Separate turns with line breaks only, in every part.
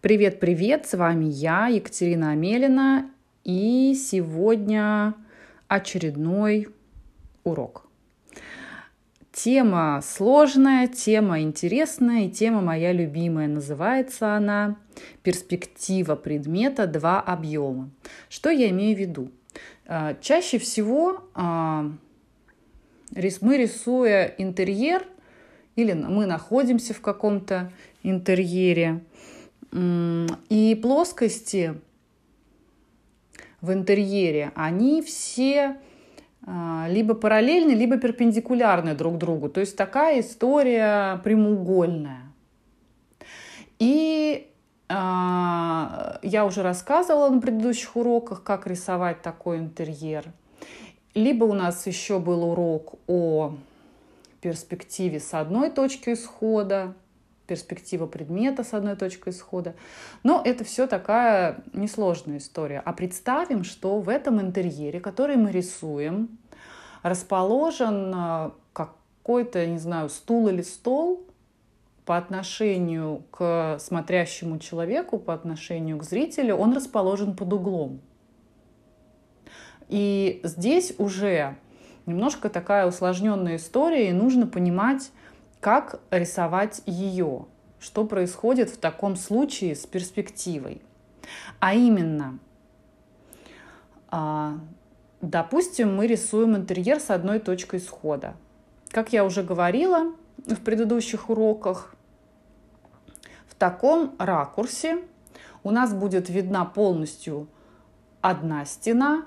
Привет-привет, с вами я, Екатерина Амелина, и сегодня очередной урок. Тема сложная, тема интересная и тема моя любимая. Называется она «Перспектива предмета. Два объема». Что я имею в виду? А, чаще всего а, мы, рисуя интерьер, или мы находимся в каком-то интерьере, и плоскости в интерьере, они все а, либо параллельны, либо перпендикулярны друг другу. То есть такая история прямоугольная. И э, я уже рассказывала на предыдущих уроках, как рисовать такой интерьер. Либо у нас еще был урок о перспективе с одной точки исхода, перспектива предмета с одной точкой исхода. Но это все такая несложная история. А представим, что в этом интерьере, который мы рисуем, расположен э, какой-то, не знаю, стул или стол по отношению к смотрящему человеку, по отношению к зрителю, он расположен под углом. И здесь уже немножко такая усложненная история, и нужно понимать, как рисовать ее, что происходит в таком случае с перспективой. А именно, а, допустим, мы рисуем интерьер с одной точкой схода. Как я уже говорила в предыдущих уроках, в таком ракурсе у нас будет видна полностью одна стена,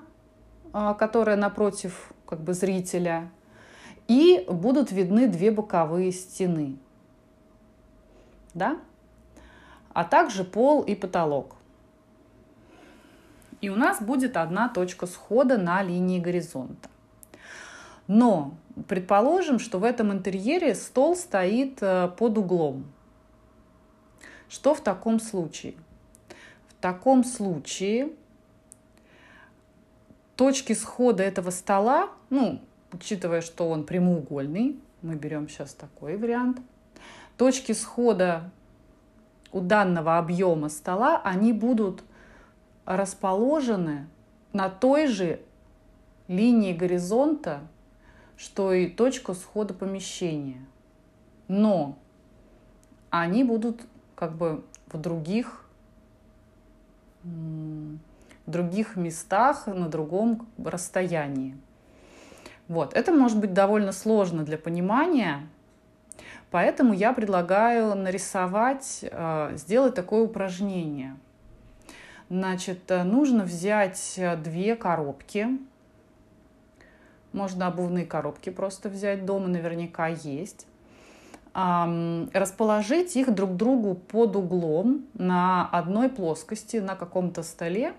а, которая напротив как бы зрителя, и будут видны две боковые стены. Да? А также пол и потолок. И у нас будет одна точка схода на линии горизонта. Но предположим, что в этом интерьере стол стоит э, под углом. Что в таком случае? В таком случае точки схода этого стола, ну, учитывая, что он прямоугольный, мы берем сейчас такой вариант, точки схода у данного объема стола, они будут расположены на той же линии горизонта, что и точка схода помещения. Но они будут как бы в других, других местах, на другом расстоянии. Вот. Это может быть довольно сложно для понимания, поэтому я предлагаю нарисовать, э, сделать такое упражнение. Значит, э, нужно взять э, две коробки. Можно обувные коробки просто взять дома, наверняка есть. Расположить их друг другу под углом на одной плоскости, на каком-то столе.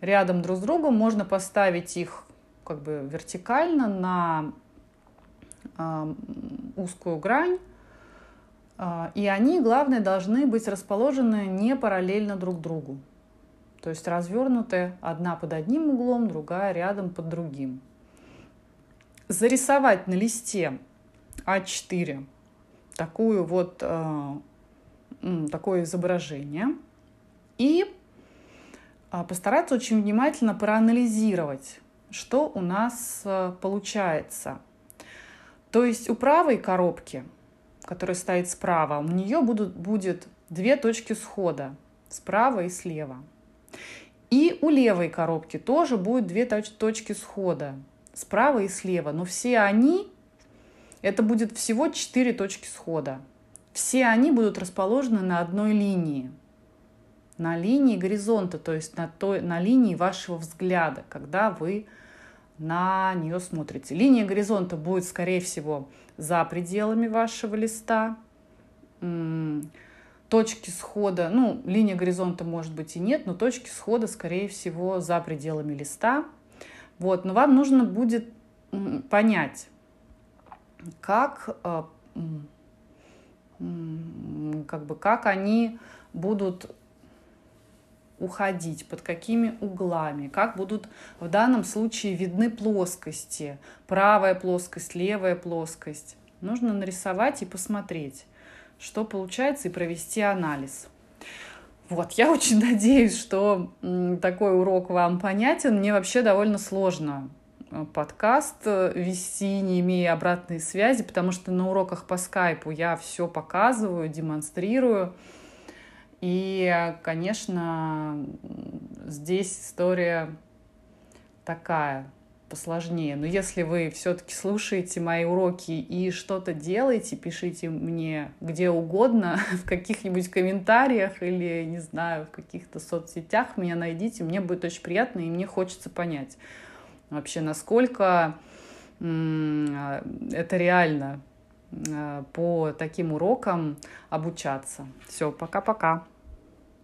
Рядом друг с другом можно поставить их как бы вертикально на э, узкую грань. Э, и они, главное, должны быть расположены не параллельно друг другу. То есть развернуты одна под одним углом, другая рядом под другим. Зарисовать на листе А4 такую вот, э, такое изображение и постараться очень внимательно проанализировать что у нас э, получается. То есть у правой коробки, которая стоит справа, у нее будут, будет две точки схода, справа и слева. И у левой коробки тоже будет две точки схода, справа и слева. Но все они, это будет всего четыре точки схода. Все они будут расположены на одной линии на линии горизонта, то есть на, той, на линии вашего взгляда, когда вы на нее смотрите. Линия горизонта будет, скорее всего, за пределами вашего листа. Точки схода, ну, линия горизонта может быть и нет, но точки схода, скорее всего, за пределами листа. Вот, но вам нужно будет понять, как, э, как бы, как они будут уходить, под какими углами, как будут в данном случае видны плоскости, правая плоскость, левая плоскость. Нужно нарисовать и посмотреть, что получается, и провести анализ. Вот, я очень надеюсь, что такой урок вам понятен. Мне вообще довольно сложно э, подкаст э, вести, не имея обратной связи, потому что на уроках по скайпу я все показываю, демонстрирую. И, конечно, здесь история такая посложнее. Но если вы все-таки слушаете мои уроки и что-то делаете, пишите мне где угодно, в каких-нибудь комментариях или, не знаю, в каких-то соцсетях меня найдите. Мне будет очень приятно, и мне хочется понять вообще, насколько это реально а, по таким урокам обучаться. Все, пока-пока.